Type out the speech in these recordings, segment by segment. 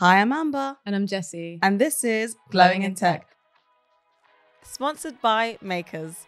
Hi, I'm Amber. And I'm Jessie. And this is Glowing in Tech. Sponsored by Makers.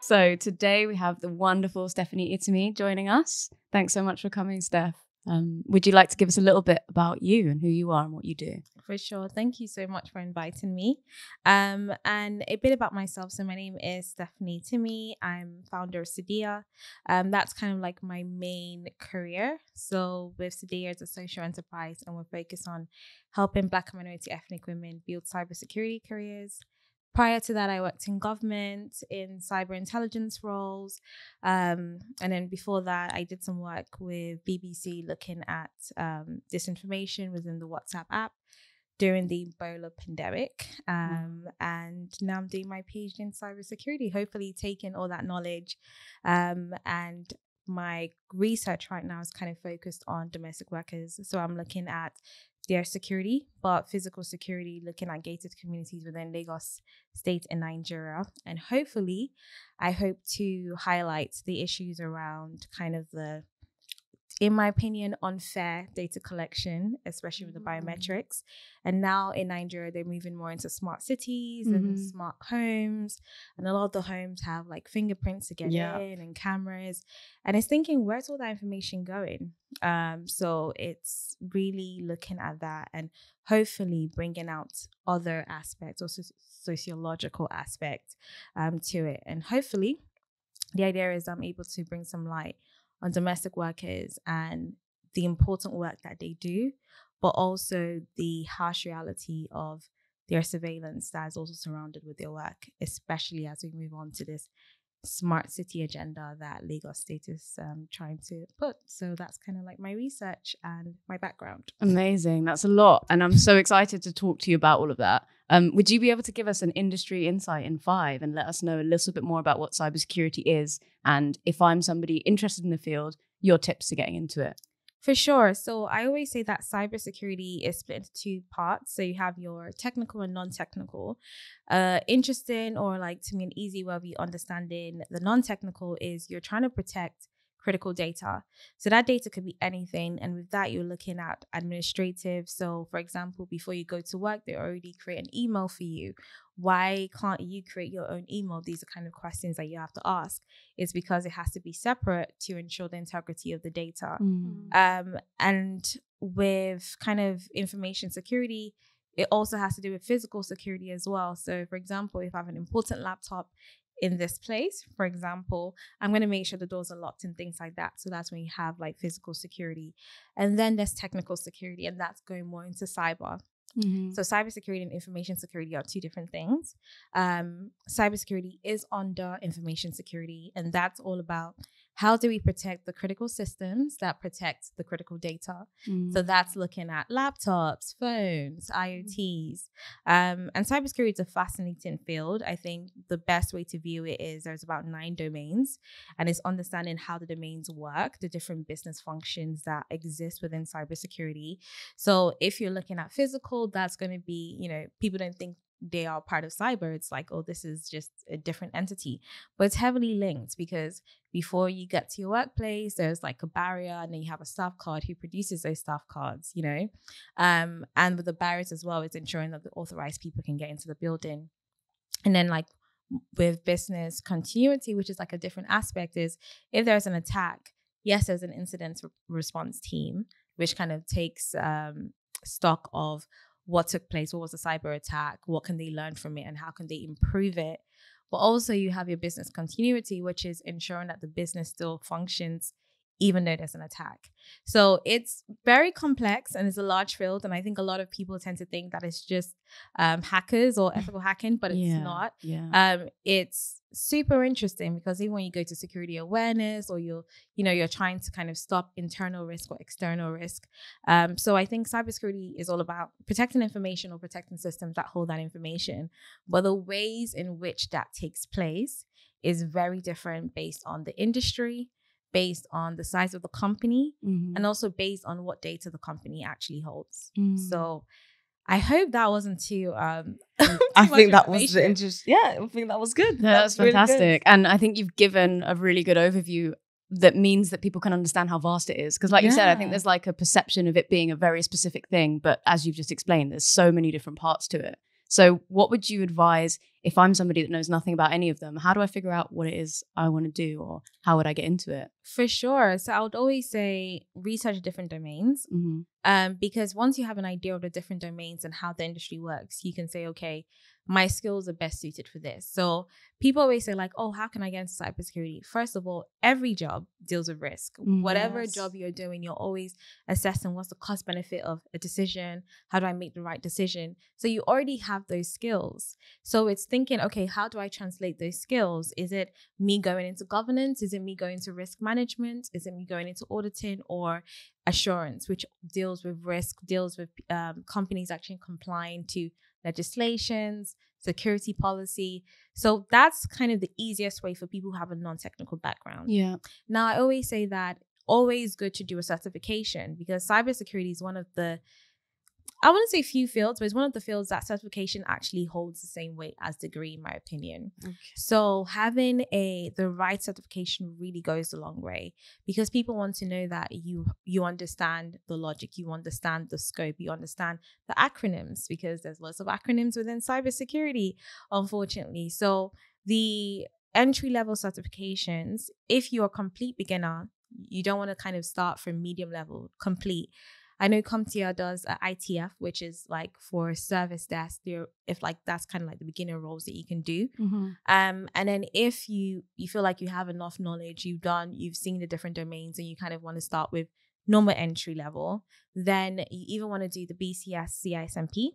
So today we have the wonderful Stephanie Itimi joining us. Thanks so much for coming, Steph. Um, would you like to give us a little bit about you and who you are and what you do? For sure. Thank you so much for inviting me. Um, and a bit about myself. So, my name is Stephanie Itimi. I'm founder of Seidea. Um, that's kind of like my main career. So, with Seidea, it's a social enterprise, and we're focused on helping Black and minority ethnic women build cybersecurity careers prior to that, I worked in government in cyber intelligence roles. Um, and then before that, I did some work with BBC looking at um, disinformation within the WhatsApp app during the Ebola pandemic. Um, mm. And now I'm doing my PhD in cybersecurity, hopefully taking all that knowledge um, and my research right now is kind of focused on domestic workers. So I'm looking at their security, but physical security, looking at gated communities within Lagos State in Nigeria. And hopefully, I hope to highlight the issues around kind of the in my opinion, unfair data collection, especially with the mm-hmm. biometrics. And now in Nigeria, they're moving more into smart cities mm-hmm. and smart homes. And a lot of the homes have like fingerprints to get yeah. in and cameras. And it's thinking, where's all that information going? Um, so it's really looking at that and hopefully bringing out other aspects, also sociological aspect um, to it. And hopefully, the idea is I'm able to bring some light on domestic workers and the important work that they do, but also the harsh reality of their surveillance that is also surrounded with their work, especially as we move on to this smart city agenda that Lagos State is um, trying to put. So that's kind of like my research and my background. Amazing. That's a lot. And I'm so excited to talk to you about all of that. Um, would you be able to give us an industry insight in five and let us know a little bit more about what cybersecurity is? And if I'm somebody interested in the field, your tips to getting into it? For sure. So I always say that cybersecurity is split into two parts. So you have your technical and non-technical. Uh, interesting or like to me an easy way of you understanding the non-technical is you're trying to protect critical data. So that data could be anything. And with that, you're looking at administrative. So, for example, before you go to work, they already create an email for you. Why can't you create your own email? These are kind of questions that you have to ask. It's because it has to be separate to ensure the integrity of the data. Mm. Um, and with kind of information security, it also has to do with physical security as well. So, for example, if I have an important laptop in this place, for example, I'm going to make sure the doors are locked and things like that. So that's when you have like physical security. And then there's technical security, and that's going more into cyber. Mm-hmm. So cybersecurity and information security are two different things. Um, cybersecurity is under information security, and that's all about how do we protect the critical systems that protect the critical data? Mm. So that's looking at laptops, phones, IoTs. Um, and cybersecurity is a fascinating field. I think the best way to view it is there's about nine domains, and it's understanding how the domains work, the different business functions that exist within cybersecurity. So if you're looking at physical, that's going to be, you know, people don't think they are part of cyber, it's like, oh, this is just a different entity. But it's heavily linked because before you get to your workplace, there's like a barrier, and then you have a staff card who produces those staff cards, you know? Um, and with the barriers as well, it's ensuring that the authorized people can get into the building. And then, like, with business continuity, which is like a different aspect, is if there's an attack, yes, there's an incident response team, which kind of takes um, stock of what took place, what was the cyber attack, what can they learn from it, and how can they improve it. But also, you have your business continuity, which is ensuring that the business still functions even though there's an attack. So it's very complex and it's a large field. And I think a lot of people tend to think that it's just um, hackers or ethical hacking, but it's Yeah. not. Yeah. Um, it's super interesting because even when you go to security awareness or you're, you know, you're trying to kind of stop internal risk or external risk. Um, so I think cybersecurity is all about protecting information or protecting systems that hold that information. But the ways in which that takes place is very different based on the industry, based on the size of the company, Mhm. and also based on what data the company actually holds. Mm. So I hope that wasn't too um I too much think that was the interest. Yeah, I think that was good. No, That that's was really good. fantastic. And I think you've given a really good overview that means that people can understand how vast it is. Because, like you said, I think there's like a perception of it being a very specific thing. But as you've just explained, there's so many different parts to it. So, what would you advise if I'm somebody that knows nothing about any of them? How do I figure out what it is I want to do, or how would I get into it? For sure. So I would always say research different domains. Mm-hmm. Um, because once you have an idea of the different domains and how the industry works, you can say, okay, my skills are best suited for this. So people always say, like, oh, how can I get into cybersecurity? First of all, every job deals with risk. Mm, Whatever yes. job you're doing, you're always assessing what's the cost benefit of a decision. How do I make the right decision? So you already have those skills. So it's thinking, okay, how do I translate those skills? Is it me going into governance? Is it me going to risk management? Is it me going into auditing or assurance, which deals with risk, deals with um, companies actually complying to legislations, security policy. So that's kind of the easiest way for people who have a non-technical background. Yeah. Now, I always say that always good to do a certification because cybersecurity is one of the I wouldn't say few fields, but it's one of the fields that certification actually holds the same weight as degree, in my opinion. Okay. So having a the right certification really goes a long way because people want to know that you you understand the logic, you understand the scope, you understand the acronyms because there's lots of acronyms within cybersecurity, unfortunately. So the entry level certifications, if you're a complete beginner, you don't want to kind of start from medium level, complete. I know CompTIA does a ITF, which is like for service desk. If like that's kind of like the beginner roles that you can do. Mm-hmm. Um, and then if you you feel like you have enough knowledge, you've done, you've seen the different domains, and you kind of want to start with normal entry level, then you either want to do the BCS CISMP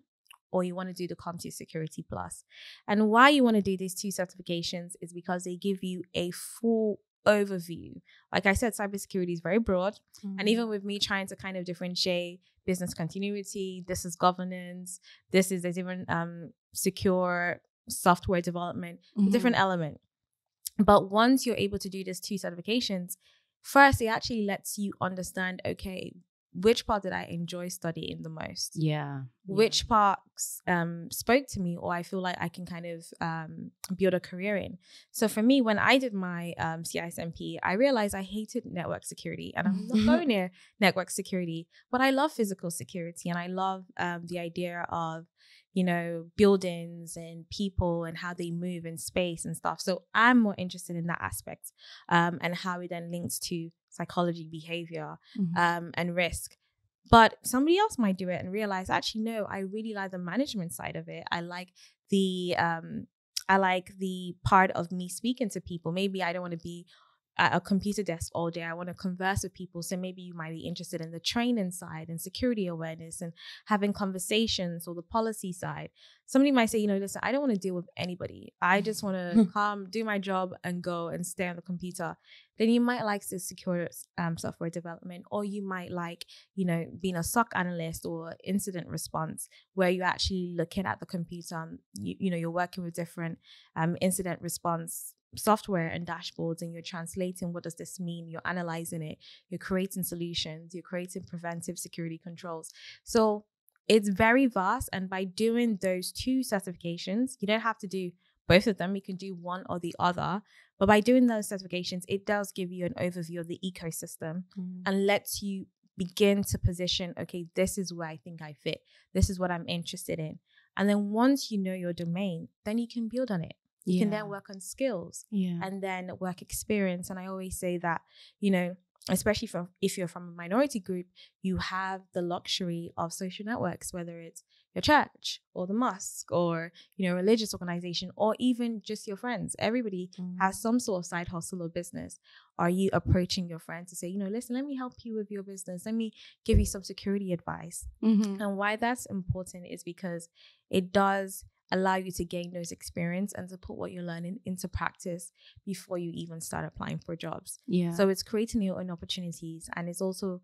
or you want to do the CompTIA Security Plus. And why you want to do these two certifications is because they give you a full overview. Like I said, cybersecurity is very broad. And even with me trying to kind of differentiate business continuity, this is governance, this is there's even um secure software development, Mm-hmm. different element. But once you're able to do these two certifications, first it actually lets you understand, okay, which part did I enjoy studying the most? Yeah. which parts um, spoke to me or I feel like I can kind of um, build a career in. So for me, when I did my um, CISMP, I realized I hated network security and I'm not going near network security, but I love physical security and I love um, the idea of, you know, buildings and people and how they move in space and stuff. So I'm more interested in that aspect um, and how it then links to psychology, behavior, Mhm. um, and risk. But somebody else might do it and realize, actually, no, I really like the management side of it. I like the um, I like the part of me speaking to people. Maybe I don't want to be at a computer desk all day. I want to converse with people. So maybe you might be interested in the training side and security awareness and having conversations or the policy side. Somebody might say, you know, listen, I don't want to deal with anybody. I just want to come, do my job, and go and stay on the computer. Then you might like the secure um, software development, or you might like, you know, being a SOC analyst or incident response, where you're actually looking at the computer. And you, you know, you're working with different um, incident response software and dashboards and you're translating what does this mean? You're analyzing it. You're creating solutions. You're creating preventive security controls. So it's very vast and by doing those two certifications you don't have to do both of them you can do one or the other but by doing those certifications it does give you an overview of the ecosystem mm-hmm. and lets you begin to position okay this is where i think i fit. This is what i'm interested in. And then once you know your domain then you can build on it you can then work on skills Yeah. and then work experience. And I always say that, you know, especially from if you're from a minority group, you have the luxury of social networks, whether it's your church or the mosque or you know religious organization or even just your friends. Everybody Mm. has some sort of side hustle or business. Are you approaching your friends to say, you know, listen, let me help you with your business. Let me give you some security advice. Mhm. And why that's important is because it does allow you to gain those experience and to put what you're learning into practice before you even start applying for jobs. Yeah. So it's creating your own opportunities and it's also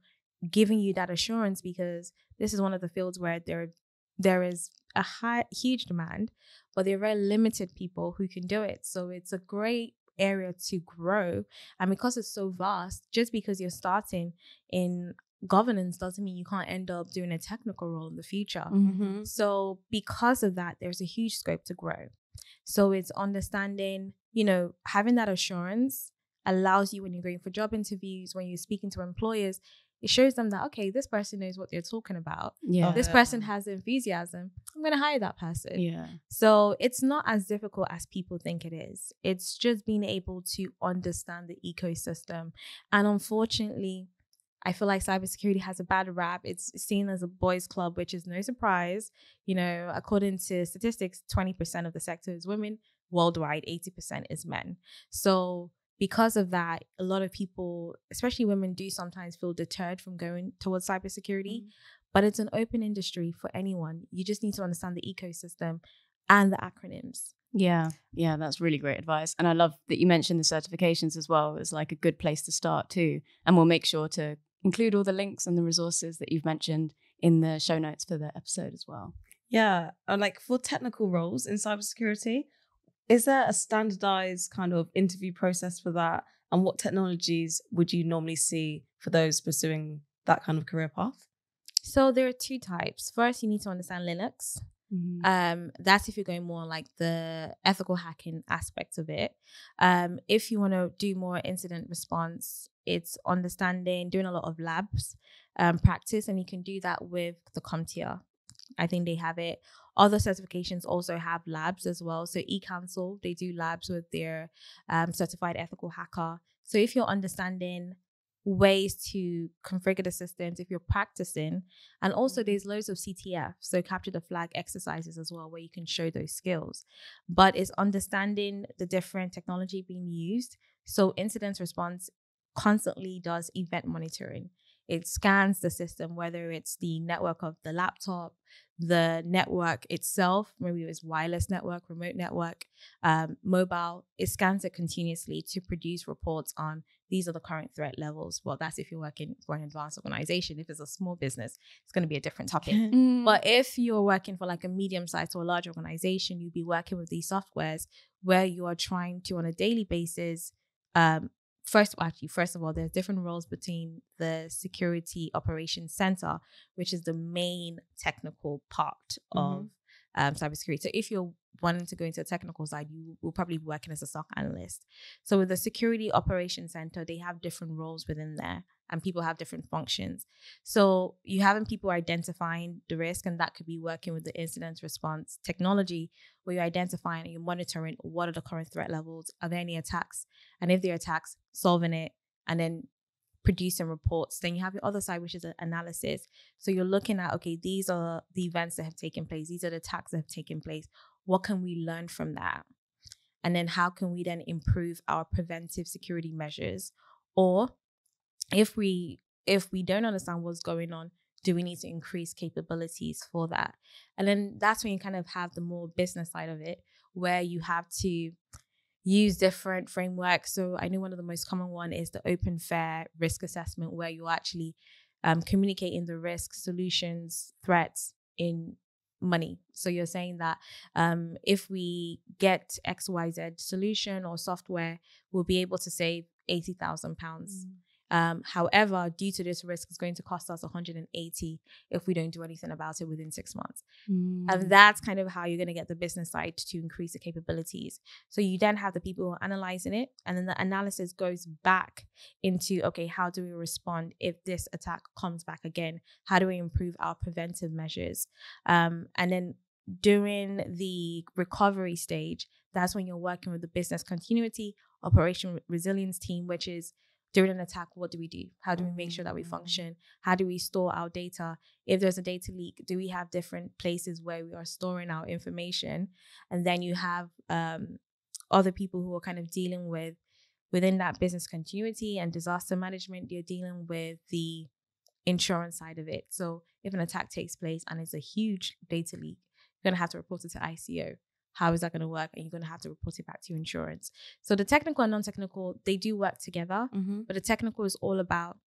giving you that assurance because this is one of the fields where there there is a high huge demand, but there are very limited people who can do it. So it's a great area to grow. And because it's so vast, just because you're starting in governance doesn't mean you can't end up doing a technical role in the future. Mhm. So because of that, there's a huge scope to grow. So it's understanding, you know, having that assurance allows you when you're going for job interviews, when you're speaking to employers, it shows them that okay, this person knows what they're talking about. yeah. This person has enthusiasm. I'm gonna hire that person. yeah. So it's not as difficult as people think it is. It's just being able to understand the ecosystem. And unfortunately, I feel like cybersecurity has a bad rap. It's seen as a boys' club, which is no surprise. You know, according to statistics, 20% of the sector is women. Worldwide, 80% is men. So because of that, a lot of people, especially women, do sometimes feel deterred from going towards cybersecurity. Mm. But it's an open industry for anyone. You just need to understand the ecosystem and the acronyms. Yeah, yeah, that's really great advice. And I love that you mentioned the certifications as well as like a good place to start too. And we'll make sure to include all the links and the resources that you've mentioned in the show notes for the episode as well. Yeah, like for technical roles in cybersecurity, is there a standardized kind of interview process for that? And what technologies would you normally see for those pursuing that kind of career path? So there are two types. First, you need to understand Linux. Um, that's if you're going more on, like the ethical hacking aspect of it. Um, if you want to do more incident response, it's understanding, doing a lot of labs um, practice, and you can do that with the CompTIA. I think they have it. Other certifications also have labs as well. So EC-Council, they do labs with their um, certified ethical hacker. So if you're understanding ways to configure the systems, if you're practicing, and also mm-hmm. there's loads of CTF, so capture the flag exercises as well, where you can show those skills. But it's understanding the different technology being used. So incident response constantly does event monitoring. It scans the system, whether it's the network of the laptop, the network itself, maybe it's wireless network, remote network, um, mobile. It scans it continuously to produce reports on these are the current threat levels. Well, that's if you're working for an advanced organization. If it's a small business, it's going to be a different topic. Mm. But if you're working for like a medium sized or large organization, you'd be working with these softwares where you are trying to, on a daily basis, um, first, actually, first of all, there's different roles between the Security Operations Center, which is the main technical part of um, cybersecurity. So if you're wanting to go into the technical side, you will probably be working as a SOC analyst. So with the Security Operations Center, they have different roles within there and people have different functions. So you having people identifying the risk, and that could be working with the incident response technology, where you're identifying and you're monitoring what are the current threat levels, are there any attacks, and if there are attacks, solving it, and then producing reports. Then you have your other side, which is a- analysis. So you're looking at okay, these are the events that have taken place, these are the attacks that have taken place. What can we learn from that? And then how can we then improve our preventive security measures? Or if we if we don't understand what's going on, do we need to increase capabilities for that? And then that's when you kind of have the more business side of it, where you have to use different frameworks. So I know one of the most common one is the open fair risk assessment, where you're actually um, communicating the risk, solutions, threats in money. So you're saying that um, if we get XYZ solution or software, we'll be able to save eighty thousand pounds. Um, however, due to this risk, it's going to cost us 180 if we don't do anything about it within six months. Mm. And that's kind of how you're going to get the business side to increase the capabilities. So you then have the people who are analyzing it, and then the analysis goes back into okay, how do we respond if this attack comes back again? How do we improve our preventive measures? Um, and then during the recovery stage, that's when you're working with the business continuity operation resilience team, which is during an attack, what do we do? How do we make sure that we Mm. function? How do we store our data? If there's a data leak, do we have different places where we are storing our information? And then you have um, other people who are kind of dealing with within that business continuity and disaster management. You're dealing with the insurance side of it. So if an attack takes place and it's a huge data leak, you're gonna have to report it to ICO. How is that going to work? And you're going to have to report it back to your insurance. So the technical and non-technical, they do work together. Mm-hmm. But the technical is all about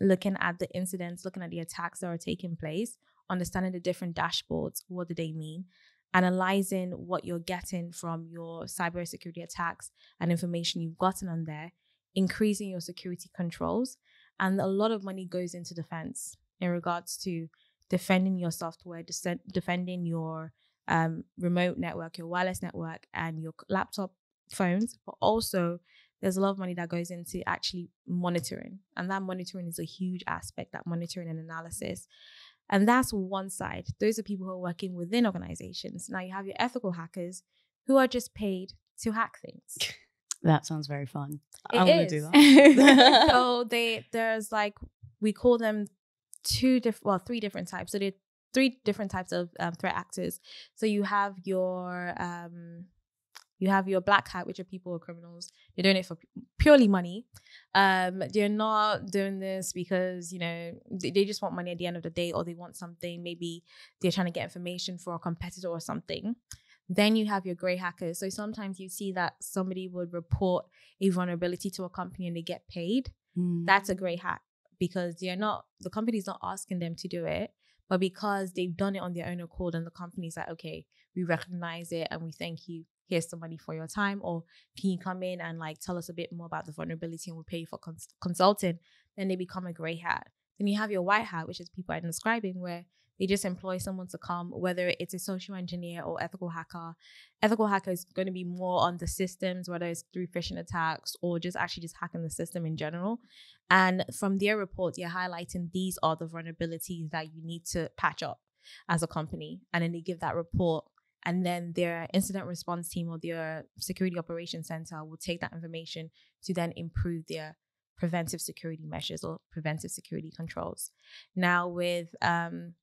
looking at the incidents, looking at the attacks that are taking place, understanding the different dashboards. What do they mean? Analyzing what you're getting from your cybersecurity attacks and information you've gotten on there, increasing your security controls. And a lot of money goes into defense in regards to defending your software, defending your um, remote network, your wireless network, and your laptop phones, but also there's a lot of money that goes into actually monitoring. And that monitoring is a huge aspect, that monitoring and analysis. And that's one side. Those are people who are working within organizations. Now you have your ethical hackers who are just paid to hack things. That sounds very fun. It I want to do that. so they there's like we call them two different well three different types. So there are three different types of um, threat actors. So you have your um you have your black hat, which are people who are criminals. They're doing it for purely money. Um, they're not doing this because you know they, they just want money at the end of the day, or they want something. Maybe they're trying to get information for a competitor or something. Then you have your gray hackers. So sometimes you see that somebody would report a vulnerability to a company and they get paid. Mm. That's a gray hack because they're not the company's not asking them to do it, but because they've done it on their own accord and the company's like, okay, we recognize it and we thank you. Here's some money for your time, or can you come in and like tell us a bit more about the vulnerability and we'll pay you for cons- consulting? Then they become a gray hat. Then you have your white hat, which is people I'm describing, where they just employ someone to come, whether it's a social engineer or ethical hacker. Ethical hacker is going to be more on the systems, whether it's through phishing attacks or just actually just hacking the system in general. And from their report, you're highlighting these are the vulnerabilities that you need to patch up as a company. And then they give that report. And then their incident response team or their security operations center will take that information to then improve their preventive security measures or preventive security controls. Now, with um,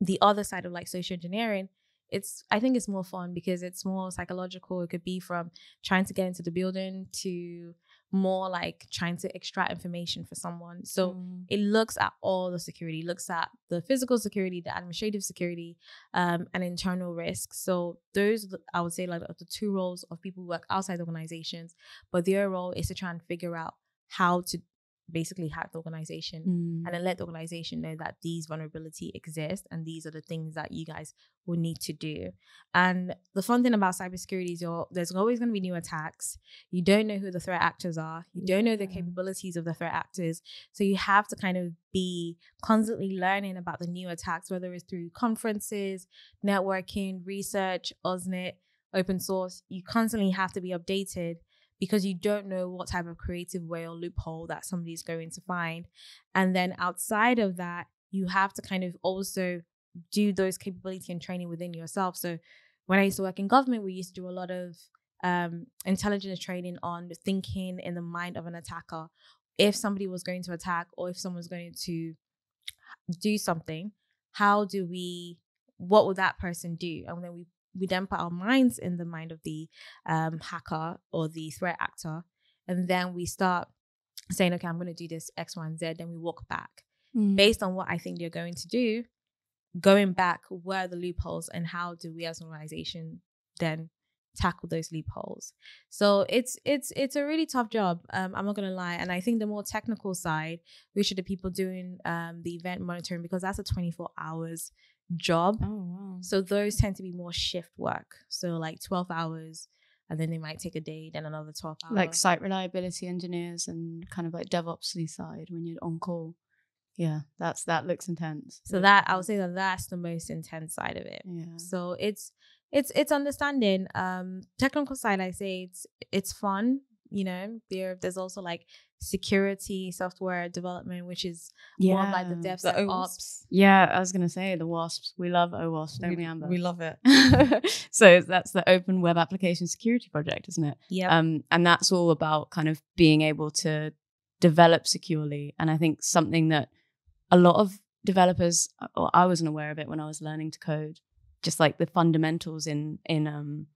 the other side of like social engineering, it's I think it's more fun because it's more psychological. It could be from trying to get into the building to more like trying to extract information for someone. So Mm. it looks at all the security, looks at the physical security, the administrative security, um, and internal risks. So those I would say like are the two roles of people who work outside organizations, but their role is to try and figure out how to basically hack the organization Mm. and then let the organization know that these vulnerability exist and these are the things that you guys will need to do. And the fun thing about cybersecurity is you're, there's always going to be new attacks. You don't know who the threat actors are. You don't know the capabilities of the threat actors. So you have to kind of be constantly learning about the new attacks, whether it's through conferences, networking, research, OSINT, open source. You constantly have to be updated because you don't know what type of creative way or loophole that somebody's going to find. And then outside of that, you have to kind of also do those capability and training within yourself. So when I used to work in government, we used to do a lot of um, intelligence training on the thinking in the mind of an attacker. If somebody was going to attack or if someone's going to do something, how do we, what would that person do? And then we we then put our minds in the mind of the um, hacker or the threat actor, and then we start saying, okay, I'm going to do this X, Y, and Z. Then we walk back Mm. based on what I think they're going to do. Going back, where are the loopholes, and how do we as an organization then tackle those loopholes? So it's it's it's a really tough job. Um, I'm not gonna lie, and I think the more technical side, which are the people doing um, the event monitoring, because that's a 24 hours job. Oh wow. So those tend to be more shift work. So like 12 hours and then they might take a day, then another 12 hours. like site reliability engineers and kind of like DevOps side when you're on call. Yeah, that's that looks intense. so that I would say that that's the most intense side of it. Yeah. So it's it's it's understanding. Um technical side I say it's it's fun, you know. There there's also like security software development, which is more like the Yeah. The DevSecOps. OWASPs. Yeah, I was gonna say the WASPs. We love OWASP, don't we, We, Amber? we love it. so that's the Open Web Application Security Project, isn't it? Yeah. Um, and that's all about kind of being able to develop securely. And I think something that a lot of developers, or I wasn't aware of it when I was learning to code, just like the fundamentals in in um,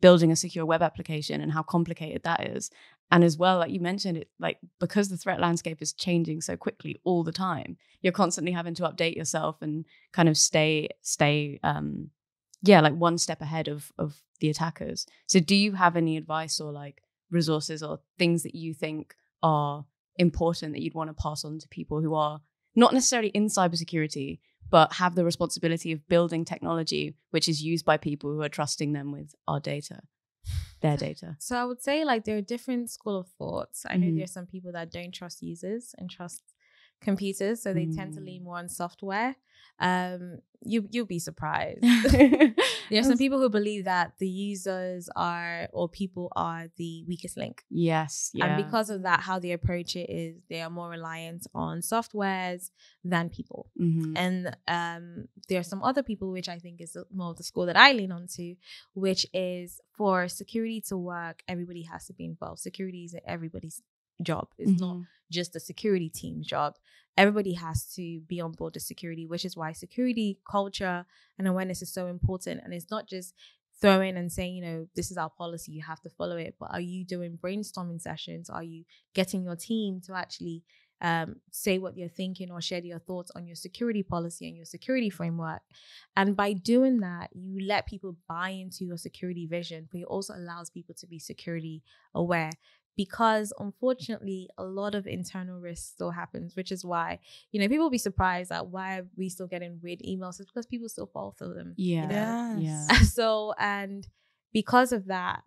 building a secure web application and how complicated that is. And as well, like you mentioned, it like because the threat landscape is changing so quickly all the time, you're constantly having to update yourself and kind of stay stay um, yeah like one step ahead of of the attackers so do you have any advice or like resources or things that you think are important that you'd want to pass on to people who are not necessarily in cybersecurity but have the responsibility of building technology which is used by people who are trusting them with our data their data So I would say like there are different school of thoughts. I know Mhm. are some people that don't trust users and trust computers, so they tend to Mm. lean more on software. Um, you you'll be surprised. there are some people who believe that the users are or people are the weakest link. yes yeah And because of that, how they approach it is they are more reliant on softwares than people. Mhm. And um, there are some other people, which I think is more of the school that I lean onto, which is for security to work, everybody has to be involved. Security is everybody's job. It's not Mhm. just the security team's job. Everybody has to be on board with security, which is why security culture and awareness is so important. And it's not just throwing and saying, you know, this is our policy, you have to follow it. But are you doing brainstorming sessions? Are you getting your team to actually um, say what you're thinking or share your thoughts on your security policy and your security framework? And by doing that, you let people buy into your security vision, but it also allows people to be security aware because unfortunately a lot of internal risk still happens which is why you know people will be surprised at why are we still getting weird emails it's because people still fall through them you yeah know? yeah so and because of that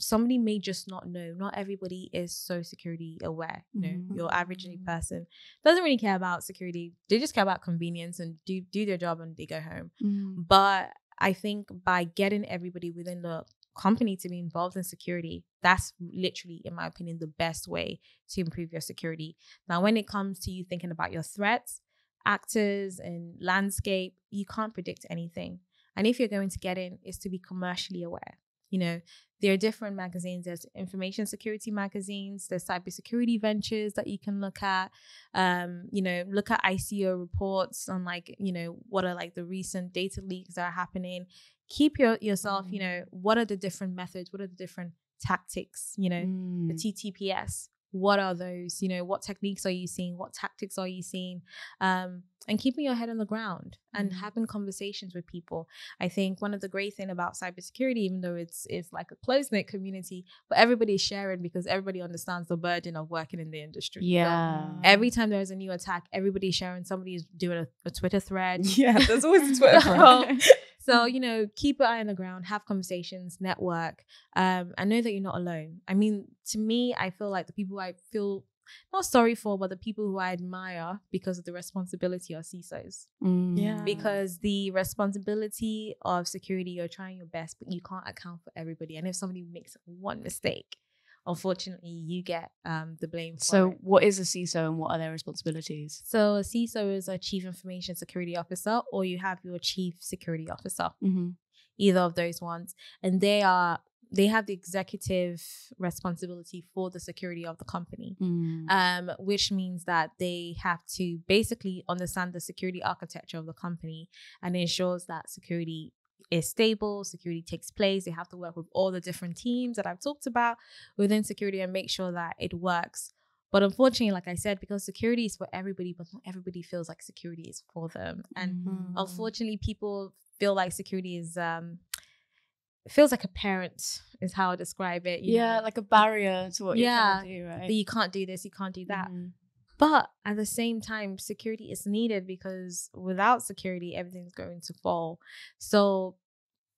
somebody may just not know not everybody is so security aware you know Mhm. your average Mm. person doesn't really care about security they just care about convenience and do do their job and they go home Mhm. but I think by getting everybody within the company to be involved in security, that's literally, in my opinion, the best way to improve your security. Now, when it comes to you thinking about your threats, actors, and landscape, you can't predict anything. And if you're going to get in, is to be commercially aware. You know, there are different magazines. There's information security magazines. There's cybersecurity ventures that you can look at. Um, you know, look at ICO reports on like, you know, what are like the recent data leaks that are happening. Keep your yourself, you know, what are the different methods? What are the different tactics? You know, the Mm. TTPS. What are those? You know, what techniques are you seeing? What tactics are you seeing? Um, and keeping your head on the ground and Mhm. having conversations with people. I think one of the great thing about cybersecurity, even though it's it's like a close knit community, but everybody's sharing because everybody understands the burden of working in the industry. So yeah every time there's a new attack, everybody's sharing. Somebody's doing a, a Twitter thread. Yeah, there's always a Twitter thread. So, so you know, keep your eye on the ground, have conversations, network, um, and know that you're not alone. I mean, to me, I feel like the people I feel not sorry for, but the people who I admire because of the responsibility are CISOs. Mm. Yeah. Because the responsibility of security, you're trying your best, but you can't account for everybody. And if somebody makes one mistake, unfortunately, you get um, the blame for So, it. what is a CISO and what are their responsibilities? So a CISO is a chief information security officer, or you have your chief security officer. Mm-hmm. either of those ones and they are they have the executive responsibility for the security of the company Mm. um, which means that they have to basically understand the security architecture of the company and ensures that security is stable security takes place they have to work with all the different teams that i've talked about within security and make sure that it works but unfortunately like i said because security is for everybody but not everybody feels like security is for them and Mm. unfortunately people feel like security is um feels like a parent is how I describe it. you yeah, know, like a barrier to what Yeah, you're trying do, right? that you can't do this, you can't do that. Mhm. But at the same time, security is needed because without security, everything's going to fall. So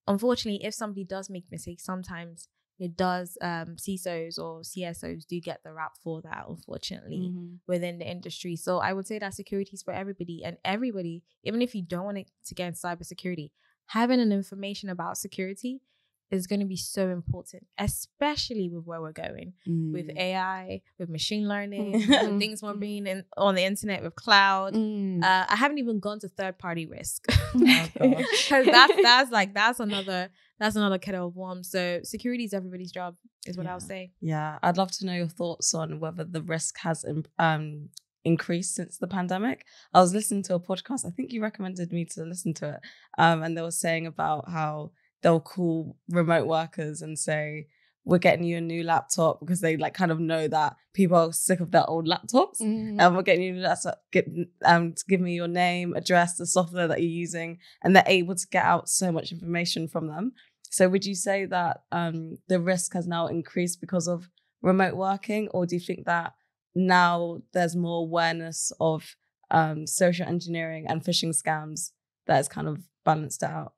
unfortunately, if somebody does make mistakes, sometimes it does um CISOs or CSOs do get the rap for that, unfortunately. Mhm. within the industry. So I would say that security is for everybody and everybody, even if you don't want it to get in cybersecurity, having an information about security is going to be so important, especially with where we're going with Mm. AI, with machine learning, Mm. with things we're being in, on the internet with cloud. Mm. Uh, I haven't even gone to third party risk Oh, because that's that's like that's another that's another kettle of worms. So security is everybody's job, is what I'll say. Yeah, I'd love to know your thoughts on whether the risk has um, increased since the pandemic. I was listening to a podcast. I think you recommended me to listen to it, um, and they were saying about how they'll call remote workers and say, "We're getting you a new laptop," because they like kind of know that people are sick of their old laptops. Mm. And we're getting you a new laptop. Get um, to give me your name, address, the software that you're using, and they're able to get out so much information from them. So would you say that um, the risk has now increased because of remote working, or do you think that now there's more awareness of um, social engineering and phishing scams that has kind of balanced out?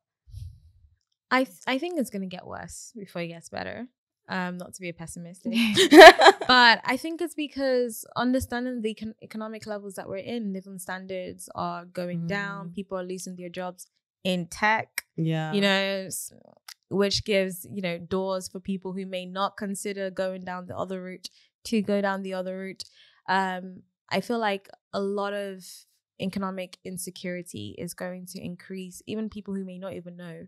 I th- I think it's gonna get worse before it gets better. Um, not to be a pessimistic, Mm. but I think it's because understanding the econ- economic levels that we're in, living standards are going down. Mm. People are losing their jobs in tech. yeah, you know, which gives, you know, doors for people who may not consider going down the other route to go down the other route. Um, I feel like a lot of economic insecurity is going to increase, even people who may not even know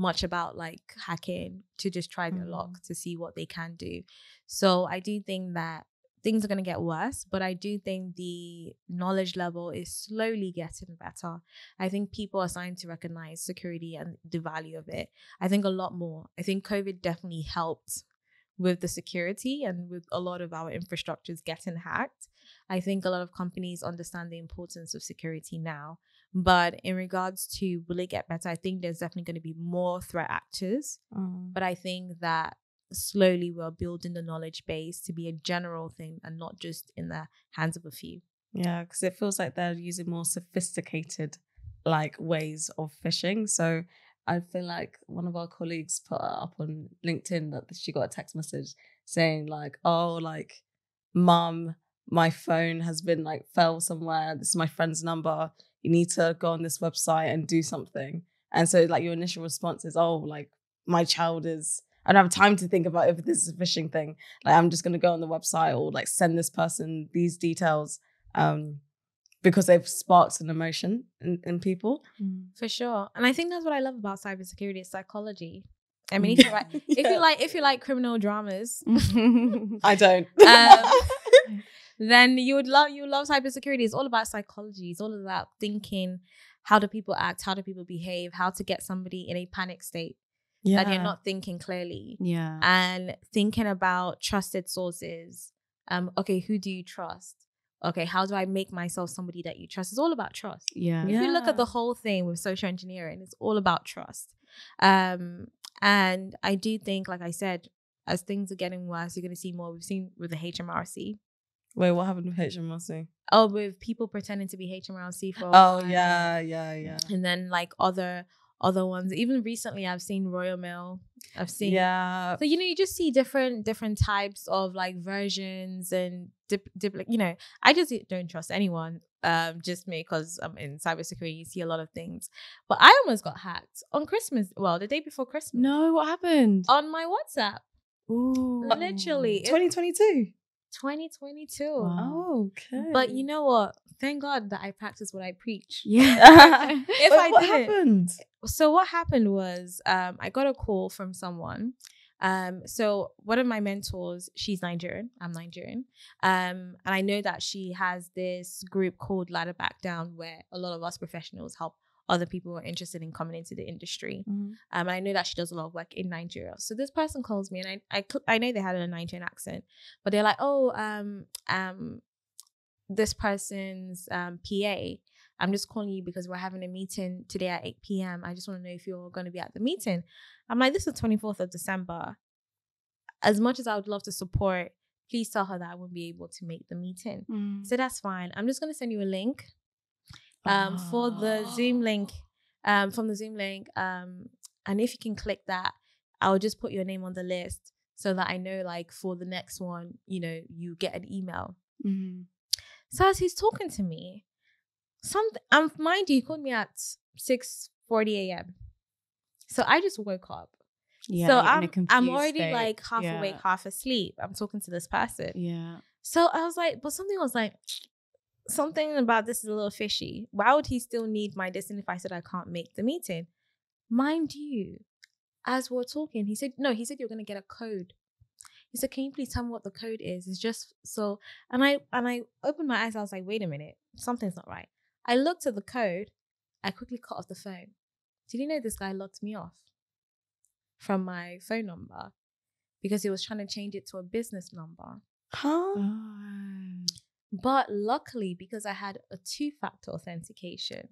much about like hacking to just try their luck mm-hmm. to see what they can do. So I do think that things are going to get worse, but I do think the knowledge level is slowly getting better. I think people are starting to recognize security and the value of it. I think a lot more. I think COVID definitely helped with the security and with a lot of our infrastructures getting hacked. I think a lot of companies understand the importance of security now. But in regards to will it get better, I think there's definitely going to be more threat actors. Mm. But I think that slowly we're building the knowledge base to be a general thing and not just in the hands of a few. Yeah, because it feels like they're using more sophisticated like ways of phishing. So I feel like one of our colleagues put up on LinkedIn that she got a text message saying like, "Oh, like, mom, my phone has been like fell somewhere. This is my friend's number. You need to go on this website and do something." And so like your initial response is, "Oh, like my child is." I don't have time to think about if this is a phishing thing. Like I'm just gonna go on the website or like send this person these details um, because they've sparked an emotion in, in people. For sure. And I think that's what I love about cybersecurity, it's psychology. I mean, if you like if you like if you like criminal dramas, I don't. Um, then you would love you would love cybersecurity. It's all about psychology. It's all about thinking how do people act, how do people behave, how to get somebody in a panic state yeah. that you're not thinking clearly. yeah. And thinking about trusted sources. Um, okay, who do you trust? Okay, how do I make myself somebody that you trust? It's all about trust. Yeah. If you look at the whole thing with social engineering, it's all about trust. Um, and I do think, like I said, as things are getting worse, you're going to see more. We've seen with the HMRC. Wait, what happened with HMRC? Oh, with people pretending to be HMRC for. Oh while. yeah, yeah, yeah. And then like other other ones. Even recently, I've seen Royal Mail. I've seen. Yeah. So you know, you just see different different types of like versions and dip, dip like, you know, I just don't trust anyone. Um, just me because I'm in cybersecurity. You see a lot of things, but I almost got hacked on Christmas. Well, the day before Christmas. No, what happened? On my WhatsApp, Ooh. literally, 2022. 2022. Wow. Oh, okay. But you know what? Thank God that I practice what I preach. Yeah. If Wait, I what didn't, happened? so what happened was um, I got a call from someone. Um, so one of my mentors, she's Nigerian. I'm Nigerian. Um, and I know that she has this group called Ladder Back Down, where a lot of us professionals help other people who are interested in coming into the industry. Um, and I know that she does a lot of work in Nigeria. So this person calls me, and I I, I know they had a Nigerian accent, but they're like, oh, um, um, this person's um PA. I'm just calling you because we're having a meeting today at 8 p.m. I just want to know if you're going to be at the meeting. I'm like, this is 24th of December. As much as I would love to support, please tell her that I won't be able to make the meeting. Mm. So that's fine. I'm just going to send you a link um, for the Zoom link, um, from the Zoom link. Um, and if you can click that, I'll just put your name on the list so that I know, like, for the next one, you know, you get an email. Mhm. So as he's talking to me, something, um, mind you, he called me at 6 40 a.m. So I just woke up. Yeah. so you're in a I'm I'm already state. like half Yeah. awake, half asleep. I'm talking to this person. Yeah. So I was like, but something was like, something about this is a little fishy. Why would he still need my this? And if I said I can't make the meeting, mind you, as we're talking, he said no. He said you're gonna get a code. He said, "Can you please tell me what the code is?" It's just so, and I and I opened my eyes. I was like, "Wait a minute, something's not right." I looked at the code. I quickly cut off the phone. Did you know this guy locked me off from my phone number because he was trying to change it to a business number? Huh? Oh. But luckily, because I had a two factor authentication,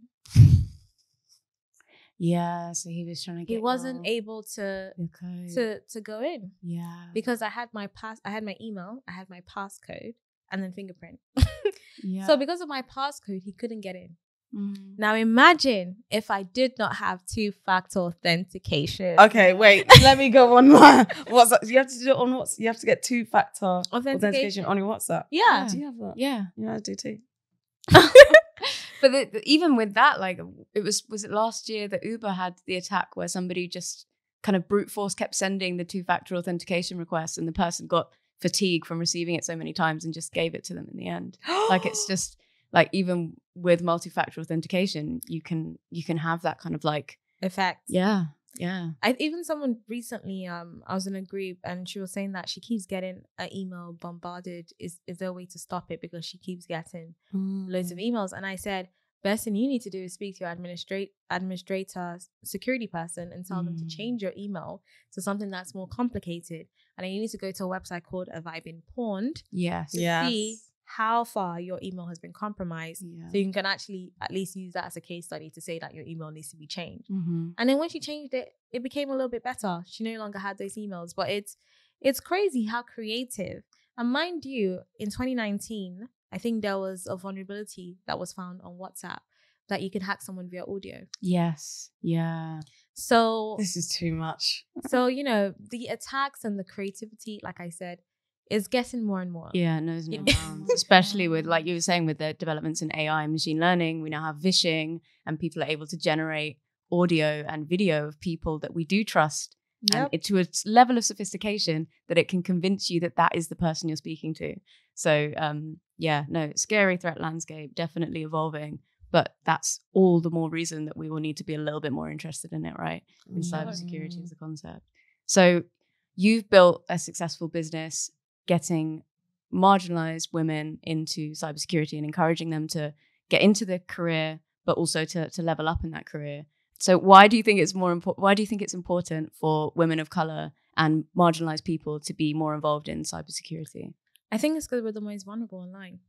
Yeah. So he was trying to get. he wasn't able to to to go in yeah. because I had my pass, I had my email, I had my passcode, and then fingerprint. yeah. So because of my passcode, he couldn't get in. Mhm. Now imagine if I did not have two factor authentication. Okay, wait. let me go on my WhatsApp. You have to do it on what's you have to get two factor Authentication. authentication on your WhatsApp. Yeah. Do you have that? Yeah. Yeah, I do too. But the, the- even with that, like it was was it last year that Uber had the attack where somebody just kind of brute force kept sending the two factor authentication request, and the person got fatigue from receiving it so many times and just gave it to them in the end. like it's just like even with multi factor authentication, you can you can have that kind of like Effect. yeah yeah I even someone recently, um, I was in a group and she was saying that she keeps getting an email bombarded. Is is there a way to stop it because she keeps getting loads of emails? And I said, best thing you need to do is speak to your administrate administrator security person and tell them to Mm. change your email to something that's more complicated. And then you need to go to a website called Have I Been Pwned yes to Yes. see how far your email has been compromised. yeah So you can actually at least use that as a case study to say that your email needs to be changed. mm-hmm. And then when she changed it, it became a little bit better. She no longer had those emails. But it's it's crazy how creative. And mind you, in 2019, I think there was a vulnerability that was found on WhatsApp that you can hack someone via audio. yes yeah So This is too much. so you know, the attacks and the creativity, like I said, is getting more and more. Yeah, knows no bounds. Especially with, like you were saying, with the developments in AI and machine learning, we now have vishing, and people are able to generate audio and video of people that we do trust, and it, to a level of sophistication that it can convince you that that is the person you're speaking to. So, um, yeah, no, scary threat landscape, definitely evolving. But that's all the more reason that we will need to be a little bit more interested in it, right? in cybersecurity as a concept. So you've built a successful business getting marginalized women into cybersecurity and encouraging them to get into the career, but also to, to level up in that career. So why do you think it's more important? Why do you think it's important for women of color and marginalized people to be more involved in cybersecurity? I think it's because we're the most vulnerable online.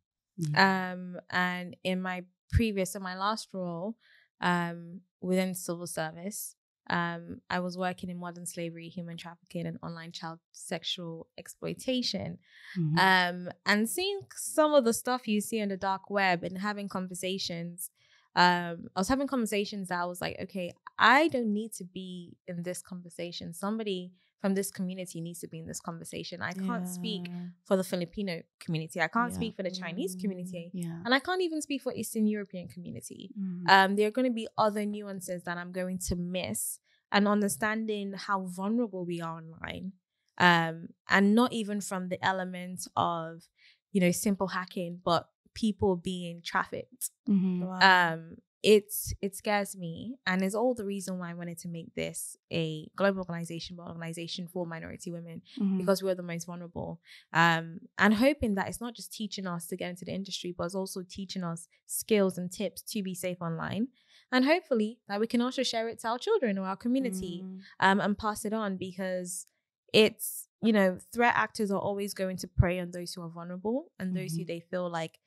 Um, and in my previous, in my last role, um, within civil service, um, I was working in modern slavery, human trafficking, and online child sexual exploitation. Mhm. Um, and seeing some of the stuff you see on the dark web and having conversations. Um, I was having conversations that I was like, okay, I don't need to be in this conversation. Somebody from this community needs to be in this conversation. I can't speak for the Filipino community. I can't Yeah. speak for the Chinese community. Yeah. And I can't even speak for Eastern European community. Mhm. Um, there are going to be other nuances that I'm going to miss and understanding how vulnerable we are online. Um, and not even from the element of, you know, simple hacking, but people being trafficked Mhm. um it's it scares me and is all the reason why i wanted to make this a global organization but organization for minority women Mhm. because we're the most vulnerable um and hoping that it's not just teaching us to get into the industry but it's also teaching us skills and tips to be safe online and hopefully that we can also share it to our children or our community Mm. um, and pass it on because it's you know threat actors are always going to prey on those who are vulnerable and those who Mhm. they feel like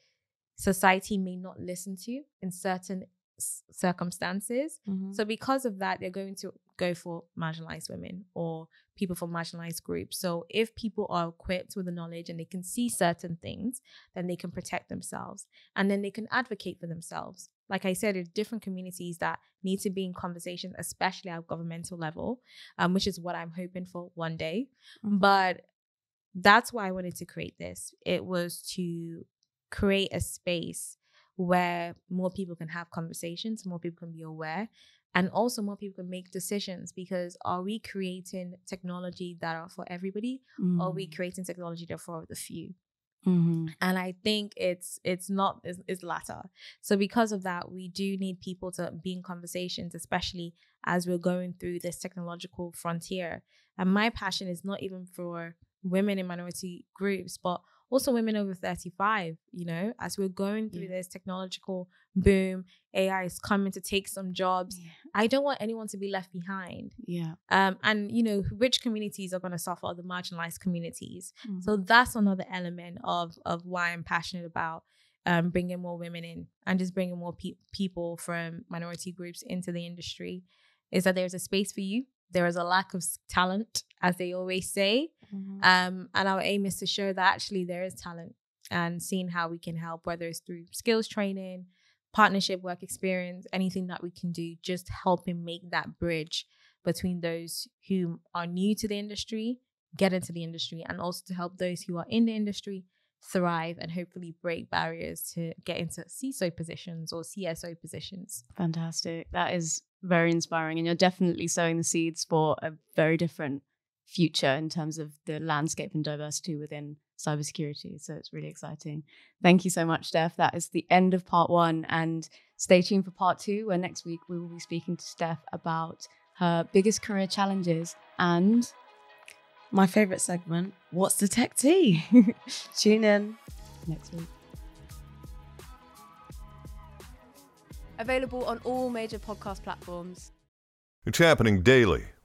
society may not listen to in certain circumstances. Mhm. so because of that they're going to go for marginalized women or people from marginalized groups. So if people are equipped with the knowledge and they can see certain things then they can protect themselves and then they can advocate for themselves. Like i said there's different communities that need to be in conversation especially at governmental level um, which is what i'm hoping for one day. Mhm. but that's why i wanted to create this. It was to create a space where more people can have conversations more people can be aware and also more people can make decisions because are we creating technology that are for everybody or are we Mm. creating technology that are for the few Mhm. and i think it's it's not it's, it's latter so because of that we do need people to be in conversations especially as we're going through this technological frontier and my passion is not even for women in minority groups but also women over 35 you know as we're going through Yeah. this technological boom ai is coming to take some jobs Yeah. i don't want anyone to be left behind Yeah. um, and you know rich communities are going to suffer the marginalized communities Mm. so that's another element of of why I'm passionate about um, bringing more women in and just bringing more pe- people from minority groups into the industry. Is that there's a space for you. There is a lack of talent, as they always say, Mhm. um, and our aim is to show that actually there is talent and seeing how we can help, whether it's through skills training, partnership work experience, anything that we can do, just helping make that bridge between those who are new to the industry, get into the industry, and also to help those who are in the industry thrive and hopefully break barriers to get into CISO positions or CSO positions. Fantastic. That is very inspiring. And you're definitely sowing the seeds for a very different future in terms of the landscape and diversity within cybersecurity. So it's really exciting. Thank you so much, Steph. That is the end of part one. And stay tuned for part two, where next week we will be speaking to Steph about her biggest career challenges and My favorite segment, What's the Tech Tea? Tune in. next week. Available on all major podcast platforms. It's happening daily.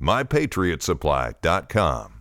mypatriotsupply.com.